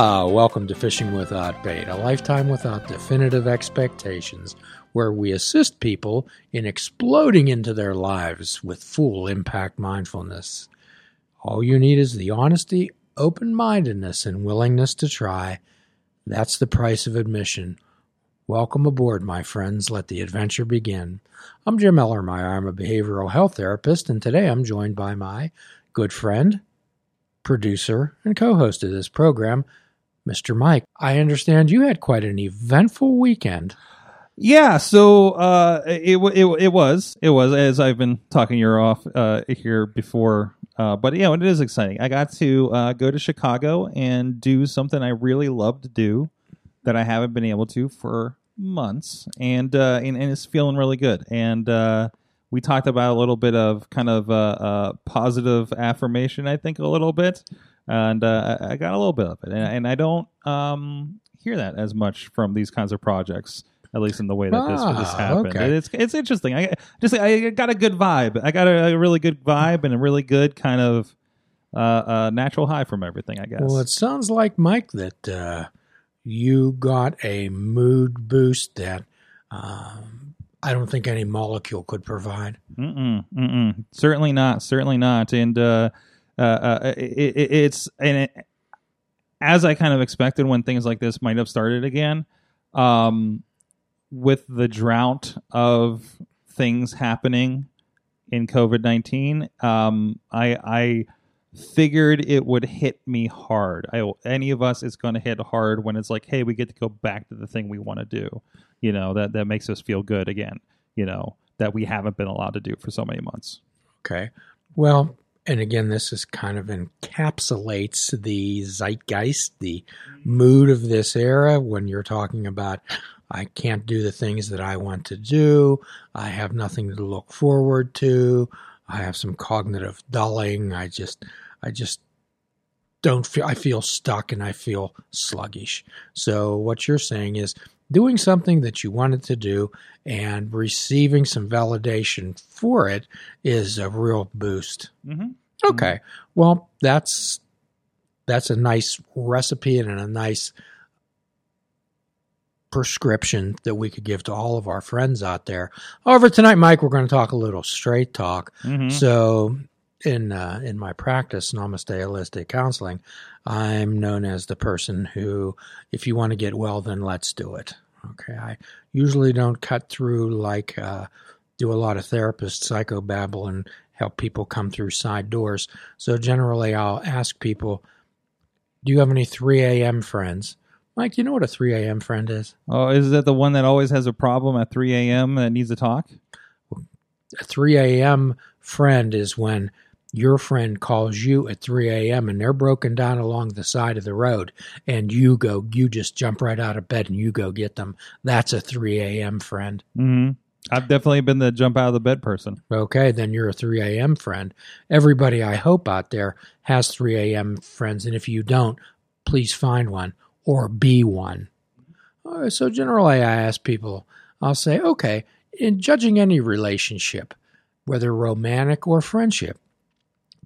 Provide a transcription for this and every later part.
Ah, welcome to Fishing Without Bait, a lifetime without definitive expectations, where we assist people in exploding into their lives with full impact mindfulness. All you need is the honesty, open mindedness, and willingness to try. That's the price of admission. Welcome aboard, my friends. Let the adventure begin. I'm Jim Ellermeyer. I'm a behavioral health therapist, and today I'm joined by my good friend, producer, and co host of this program, Mr. Mike. I understand you had quite an eventful weekend. Yeah, so uh, it, it it was it was as I've been talking your off uh, here before, uh, but yeah, it is exciting. I got to uh, go to Chicago and do something I really love to do that I haven't been able to for months, and uh, and, and it's feeling really good. And uh, we talked about a little bit of kind of uh, positive affirmation, I think, a little bit, and uh, I got a little bit of it, and, and I don't um, hear that as much from these kinds of projects. At least in the way that this, Ah, this happened, okay. it's it's interesting. I just I got a good vibe. I got a, a really good vibe and a really good kind of uh, uh, natural high from everything. I guess. Well, it sounds like, Mike, that uh, you got a mood boost that um, I don't think any molecule could provide. Mm-mm, mm-mm. Certainly not. Certainly not. And uh, uh, uh, it, it, it's and it, as I kind of expected when things like this might have started again, um, with the drought of things happening in COVID nineteen, um, I I figured it would hit me hard. I, any of us is going to hit hard when it's like, hey, we get to go back to the thing we want to do. You know that that makes us feel good again. You know that we haven't been allowed to do for so many months. Okay. Well, and again, this is kind of encapsulates the zeitgeist, the mood of this era when you're talking about, I can't do the things that I want to do. I have nothing to look forward to. I have some cognitive dulling. I just, I just don't feel, I feel stuck and I feel sluggish. So what you're saying is doing something that you wanted to do and receiving some validation for it is a real boost. Mm-hmm. Okay. Well, that's that's a nice recipe and a nice prescription that we could give to all of our friends out there. However, tonight, Mike, we're going to talk a little straight talk. Mm-hmm. So, in uh, in my practice, Namaste Holistic Counseling, I'm known as the person who, if you want to get well, then let's do it. Okay, I usually don't cut through like uh, do a lot of therapists psychobabble and help people come through side doors. So generally, I'll ask people, "Do you have any 3 a.m. friends?" Mike, you know what a 3 a.m. friend is? Oh, is that the one that always has a problem at 3 a.m. that needs to talk? A 3 a.m. friend is when your friend calls you at 3 a.m. and they're broken down along the side of the road and you go, you just jump right out of bed and you go get them. That's a 3 a.m. friend. Mm-hmm. I've definitely been the jump out of the bed person. Okay, then you're a 3 a.m. friend. Everybody I hope out there has 3 a.m. friends. And if you don't, please find one or be one. Right, so generally, I ask people, I'll say, okay, in judging any relationship, whether romantic or friendship,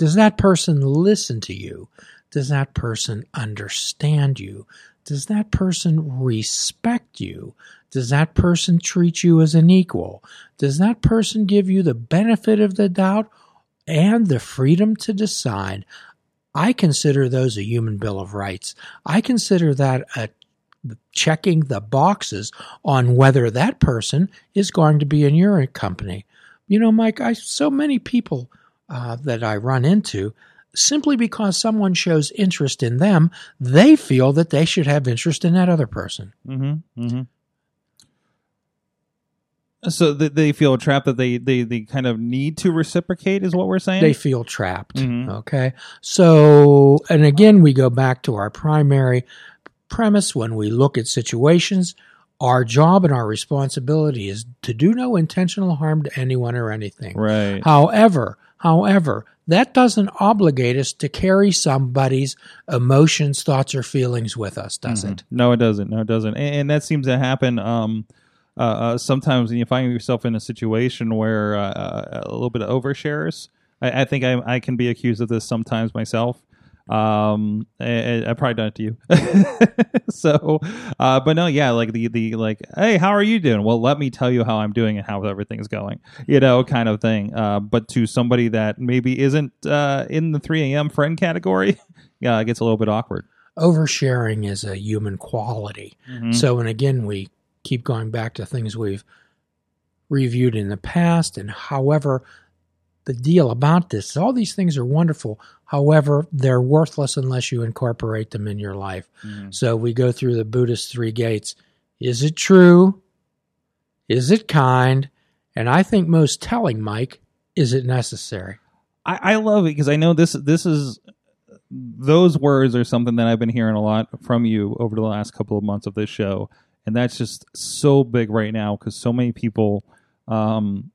does that person listen to you? Does that person understand you? Does that person respect you? Does that person treat you as an equal? Does that person give you the benefit of the doubt and the freedom to decide? I consider those a human bill of rights. I consider that a checking the boxes on whether that person is going to be in your company. You know, Mike, I so many people uh, that I run into simply because someone shows interest in them, they feel that they should have interest in that other person. Mm-hmm. Mm-hmm. So th- they feel trapped that they, they, they kind of need to reciprocate, is what we're saying? They feel trapped. Mhm. Okay. So, and again, we go back to our primary premise when we look at situations. Our job and our responsibility is to do no intentional harm to anyone or anything. right. However, however, that doesn't obligate us to carry somebody's emotions, thoughts, or feelings with us, does Mhm. it? No, it doesn't. No, it doesn't. And, and that seems to happen um, uh, uh, sometimes when you find yourself in a situation where uh, uh, a little bit of overshares. I, I think I, I can be accused of this sometimes myself. Um, I, I probably done it to you. so, uh, but no, yeah, like the the like, hey, how are you doing? Well, let me tell you how I'm doing and how everything's going. You know, kind of thing. Uh, but to somebody that maybe isn't uh, in the 3 a.m. friend category, yeah, it gets a little bit awkward. Oversharing is a human quality. Mhm. So, and again, we keep going back to things we've reviewed in the past. And however, the deal about this, all these things are wonderful. However, they're worthless unless you incorporate them in your life. Mhm. So we go through the Buddhist three gates. Is it true? Is it kind? And I think most telling, Mike, is it necessary? I, I love it because I know this this is those words are something that I've been hearing a lot from you over the last couple of months of this show, and that's just so big right now because so many people, um,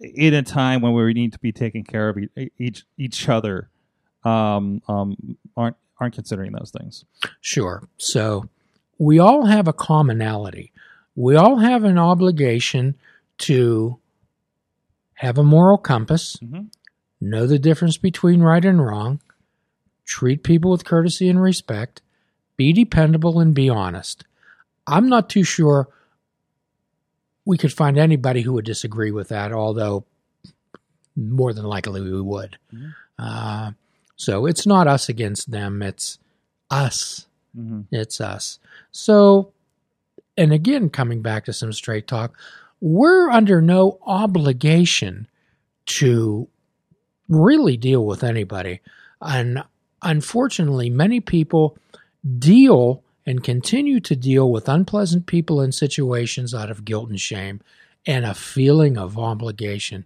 in a time when we need to be taking care of each each other, um, um, aren't aren't considering those things. Sure. So we all have a commonality. We all have an obligation to have a moral compass, Mhm. know the difference between right and wrong, treat people with courtesy and respect, be dependable, and be honest. I'm not too sure we could find anybody who would disagree with that, although more than likely we would. Mhm. Uh, so it's not us against them, it's us. Mm-hmm. It's us. So, and again, coming back to some straight talk, we're under no obligation to really deal with anybody. And unfortunately, many people deal and continue to deal with unpleasant people and situations out of guilt and shame and a feeling of obligation.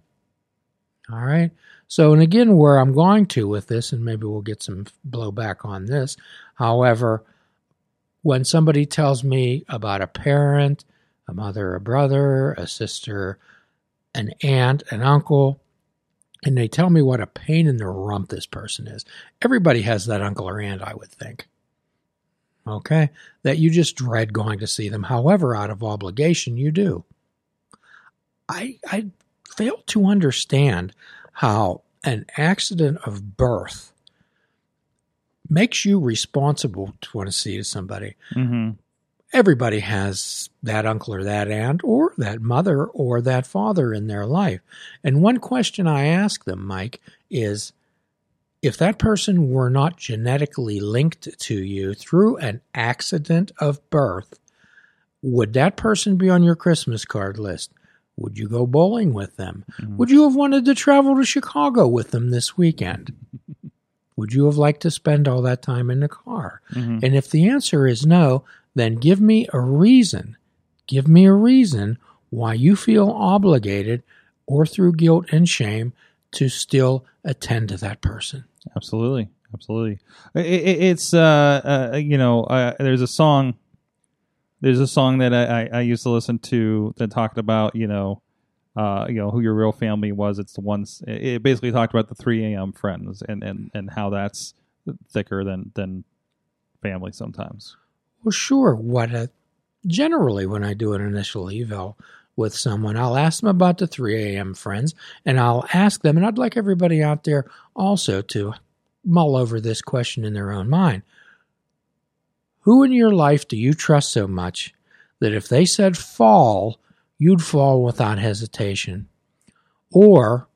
All right. So, and again, where I'm going to with this, and maybe we'll get some blowback on this. However, when somebody tells me about a parent, a mother, a brother, a sister, an aunt, an uncle, and they tell me what a pain in the rump this person is, everybody has that uncle or aunt, I would think. Okay? That you just dread going to see them. However, out of obligation, you do. I, I fail to understand how an accident of birth makes you responsible to want to see somebody. Mm-hmm. Everybody has that uncle or that aunt or that mother or that father in their life. And one question I ask them, Mike, is if that person were not genetically linked to you through an accident of birth, would that person be on your Christmas card list? Would you go bowling with them? Mhm. Would you have wanted to travel to Chicago with them this weekend? Would you have liked to spend all that time in the car? Mm-hmm. And if the answer is no, then give me a reason. Give me a reason why you feel obligated or through guilt and shame to still attend to that person. Absolutely, absolutely. It, it, it's uh, uh, you know, uh, there's a song. There's a song that I, I, I used to listen to that talked about you know, uh, you know who your real family was. It's the ones. It it basically talked about the 3 a.m. friends and, and, and how that's thicker than than family sometimes. Well, sure. What a, generally, when I do an initial eval with someone, I'll ask them about the 3 a.m. friends, and I'll ask them, and I'd like everybody out there also to mull over this question in their own mind. Who in your life do you trust so much that if they said fall, you'd fall without hesitation? Or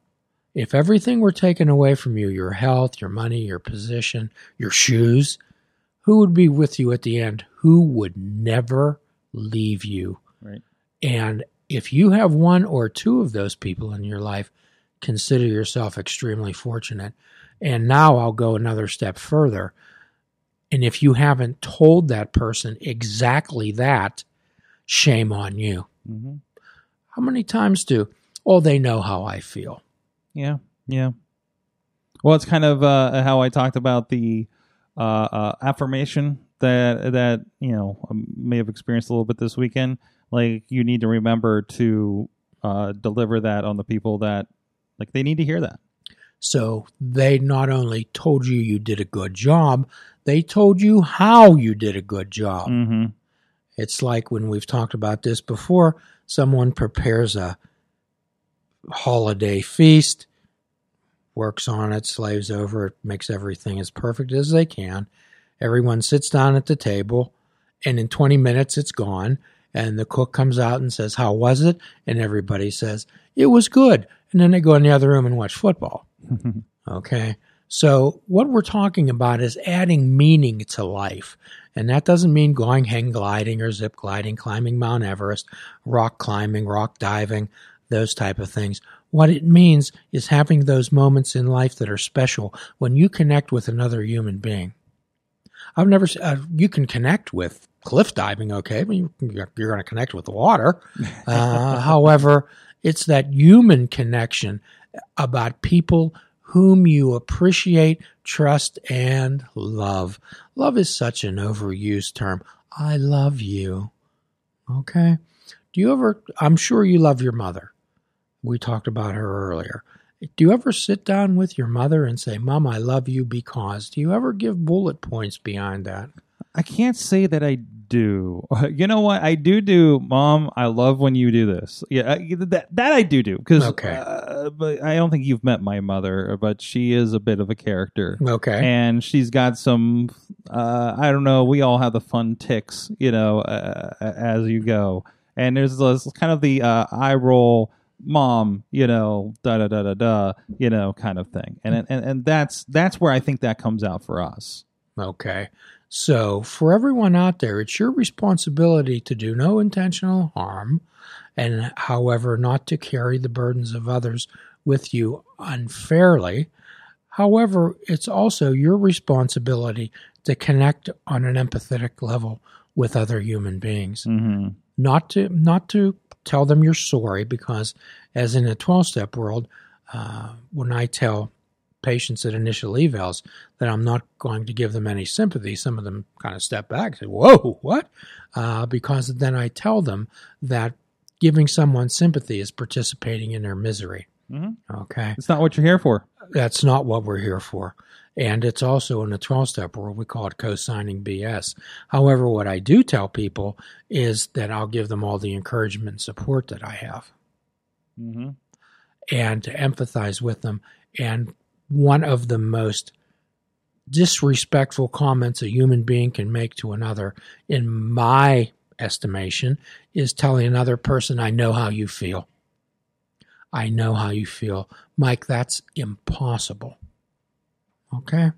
if everything were taken away from you, your health, your money, your position, your shoes, who would be with you at the end? Who would never leave you? Right. And if you have one or two of those people in your life, consider yourself extremely fortunate. And now I'll go another step further. And if you haven't told that person exactly that, shame on you. Mm-hmm. How many times do, oh, they know how I feel? Yeah, yeah. Well, it's kind of uh, how I talked about the uh, uh, affirmation that that you know I may have experienced a little bit this weekend. Like you need to remember to uh, deliver that on the people that like they need to hear that. So they not only told you you did a good job, they told you how you did a good job. Mm-hmm. It's like when we've talked about this before, someone prepares a holiday feast. works on it, slaves over it, makes everything as perfect as they can. Everyone sits down at the table, and in 20 minutes it's gone. And the cook comes out and says, How was it? And everybody says, It was good. And then they go in the other room and watch football. Okay. So what we're talking about is adding meaning to life. And that doesn't mean going hang gliding or zip gliding, climbing Mount Everest, rock climbing, rock diving, those type of things. What it means is having those moments in life that are special when you connect with another human being. I've never, uh, you can connect with cliff diving, okay, but you, you're going to connect with the water. Uh, however, it's that human connection about people whom you appreciate, trust, and love. Love is such an overused term. I love you. Okay. Do you ever, I'm sure you love your mother. We talked about her earlier. Do you ever sit down with your mother and say, Mom, I love you because? Do you ever give bullet points behind that? I can't say that I do. You know what? I do do. Mom, I love when you do this. Yeah, I- that that I do do because. Okay. Uh, but I don't think you've met my mother, but she is a bit of a character. Okay. and she's got some uh i don't know we all have the fun ticks you know uh, as you go and there's this kind of the uh eye roll mom you know da da da da da you know kind of thing and and and that's that's where i think that comes out for us Okay. So, for everyone out there, it's your responsibility to do no intentional harm and, however, not to carry the burdens of others with you unfairly. However, it's also your responsibility to connect on an empathetic level with other human beings. mm-hmm. Not to not to tell them you're sorry because, as in a 12 step world, uh, when I tell patients at initial evals that I'm not going to give them any sympathy. Some of them kind of step back and say, Whoa, what? Uh, because then I tell them that giving someone sympathy is participating in their misery. Mhm. Okay. it's not what you're here for That's not what we're here for. And it's also in the 12 step world, we call it co signing BS. However, what I do tell people is that I'll give them all the encouragement and support that I have mm-hmm. and to empathize with them. And one of the most disrespectful comments a human being can make to another, in my estimation, is telling another person, I know how you feel. I know how you feel. Mike, that's impossible. Okay?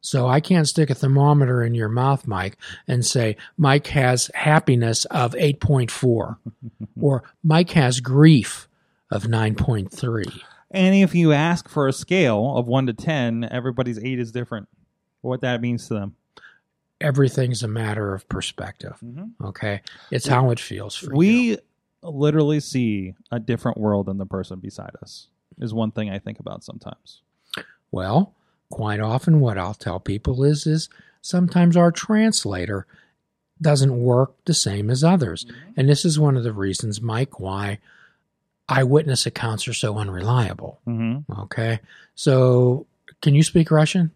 So I can't stick a thermometer in your mouth, Mike, and say, Mike has happiness of 8.4 or Mike has grief of 9.3. and if you ask for a scale of 1 to 10 everybody's 8 is different what that means to them Everything's a matter of perspective. mm-hmm. Okay? It's how it feels for you. we literally see a different world than the person beside us is one thing i think about sometimes Well, quite often what I'll tell people is is sometimes our translator doesn't work the same as others. And this is one of the reasons, Mike, why eyewitness accounts are so unreliable. mm-hmm. Okay? So, can you speak Russian?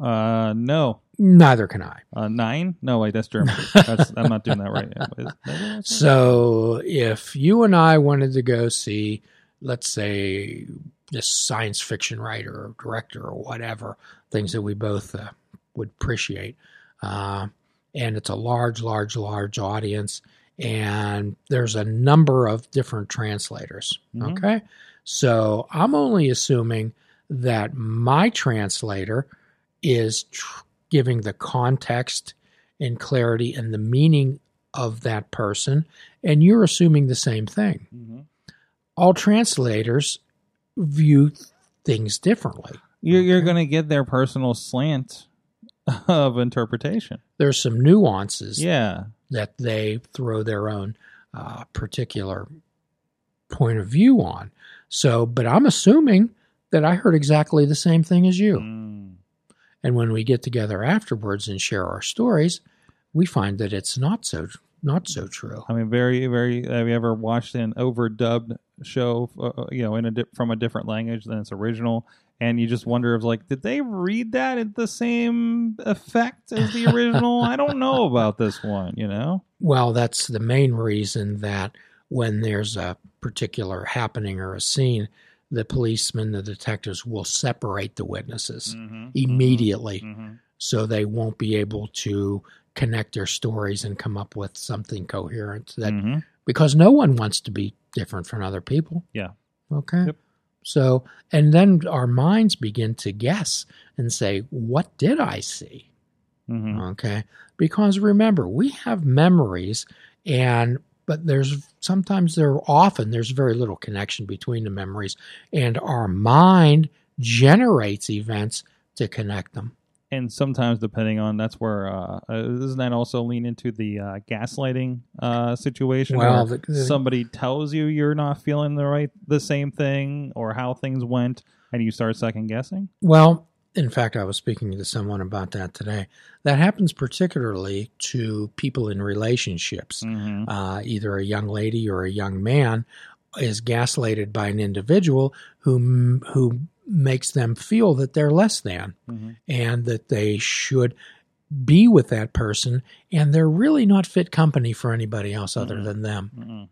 uh no Neither can I. uh nine no wait that's german that's, i'm not doing that right So, if you and I wanted to go see, let's say, this science fiction writer or director or whatever, things that we both uh, would appreciate, uh, and it's a large, large, large audience, and there's a number of different translators. Mhm. Okay. So, I'm only assuming that my translator is tr- giving the context and clarity and the meaning of that person, and you're assuming the same thing. Mhm. All translators view things differently. you're, you're going to get their personal slant of interpretation There's some nuances yeah that they throw their own uh, particular point of view on. So, but I'm assuming that I heard exactly the same thing as you. Mm. And when we get together afterwards and share our stories, we find that it's not so not so true. I mean, very, very. Have you ever watched an overdubbed show, uh, you know, in a di- from a different language than its original, and you just wonder, if like, did they read that at the same effect as the original? I don't know about this one. You know, Well, that's the main reason that when there's a particular happening or a scene the policemen, the detectives will separate the witnesses Mhm. immediately Mhm. so they won't be able to connect their stories and come up with something coherent that Mhm. because no one wants to be different from other people. Yeah. Okay. Yep. So, and then our minds begin to guess and say, what did I see? Mhm. Okay. Because remember, we have memories and but there's sometimes there often there's very little connection between the memories and our mind generates events to connect them. and sometimes depending on that's where uh, uh doesn't that also lean into the uh, gaslighting uh situation Well, where the- the- somebody tells you you're not feeling the right the same thing or how things went and you start second guessing Well, in fact, I was speaking to someone about that today. That happens particularly to people in relationships. mm-hmm. uh, either a young lady or a young man is gaslighted by an individual who who makes them feel that they're less than Mm-hmm. and that they should be with that person and they're really not fit company for anybody else other Mhm. than them Mm-hmm.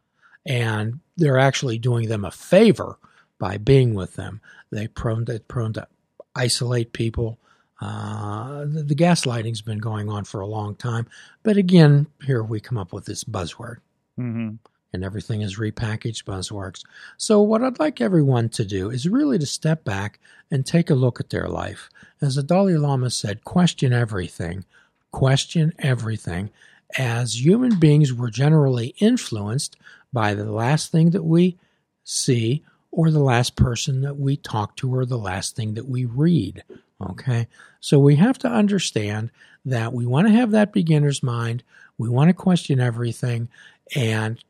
and they're actually doing them a favor by being with them they prone to prone to isolate people uh, the, the gaslighting's been going on for a long time but again here we come up with this buzzword Mm-hmm. and everything is repackaged buzzwords. So, what I'd like everyone to do is really to step back and take a look at their life. As the Dalai Lama said, question everything. Question everything. As human beings, we're generally influenced by the last thing that we see, or the last person that we talk to, or the last thing that we read. Okay? So, we have to understand that we want to have that beginner's mind. We want to question everything and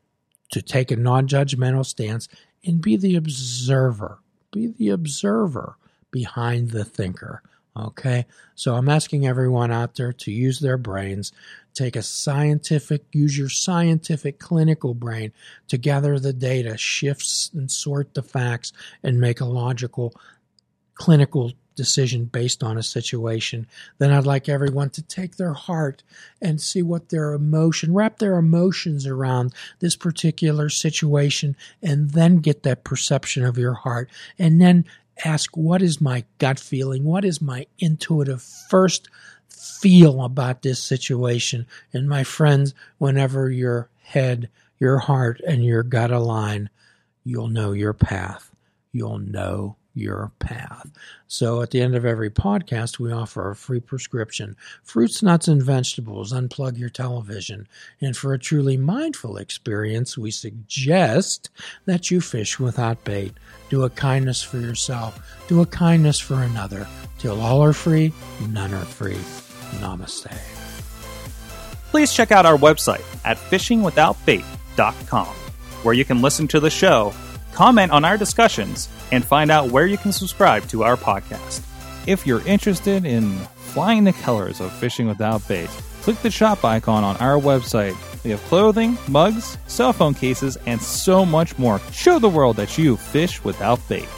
to take a non judgmental stance and be the observer. Be the observer behind the thinker. Okay? So I'm asking everyone out there to use their brains, take a scientific, use your scientific clinical brain to gather the data, shifts and sort the facts, and make a logical clinical decision based on a situation, then I'd like everyone to take their heart and see what their emotion, wrap their emotions around this particular situation, and then get that perception of your heart. And then ask, what is my gut feeling? What is my intuitive first feel about this situation? And my friends, whenever your head, your heart, and your gut align, you'll know your path. You'll know your path. So at the end of every podcast, we offer a free prescription fruits, nuts, and vegetables. Unplug your television. And for a truly mindful experience, we suggest that you fish without bait. Do a kindness for yourself, do a kindness for another. Till all are free, none are free. Namaste. please check out our website at fishingwithoutbait.com, where you can listen to the show, comment on our discussions, and find out where you can subscribe to our podcast. if you're interested in flying the colors of fishing without bait click the shop icon on our website we have clothing mugs cell phone cases and so much more show the world that you fish without bait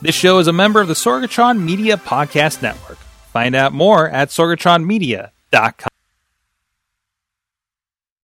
This show is a member of the Sorgatron Media Podcast Network. Find out more at sorgatronmedia.com.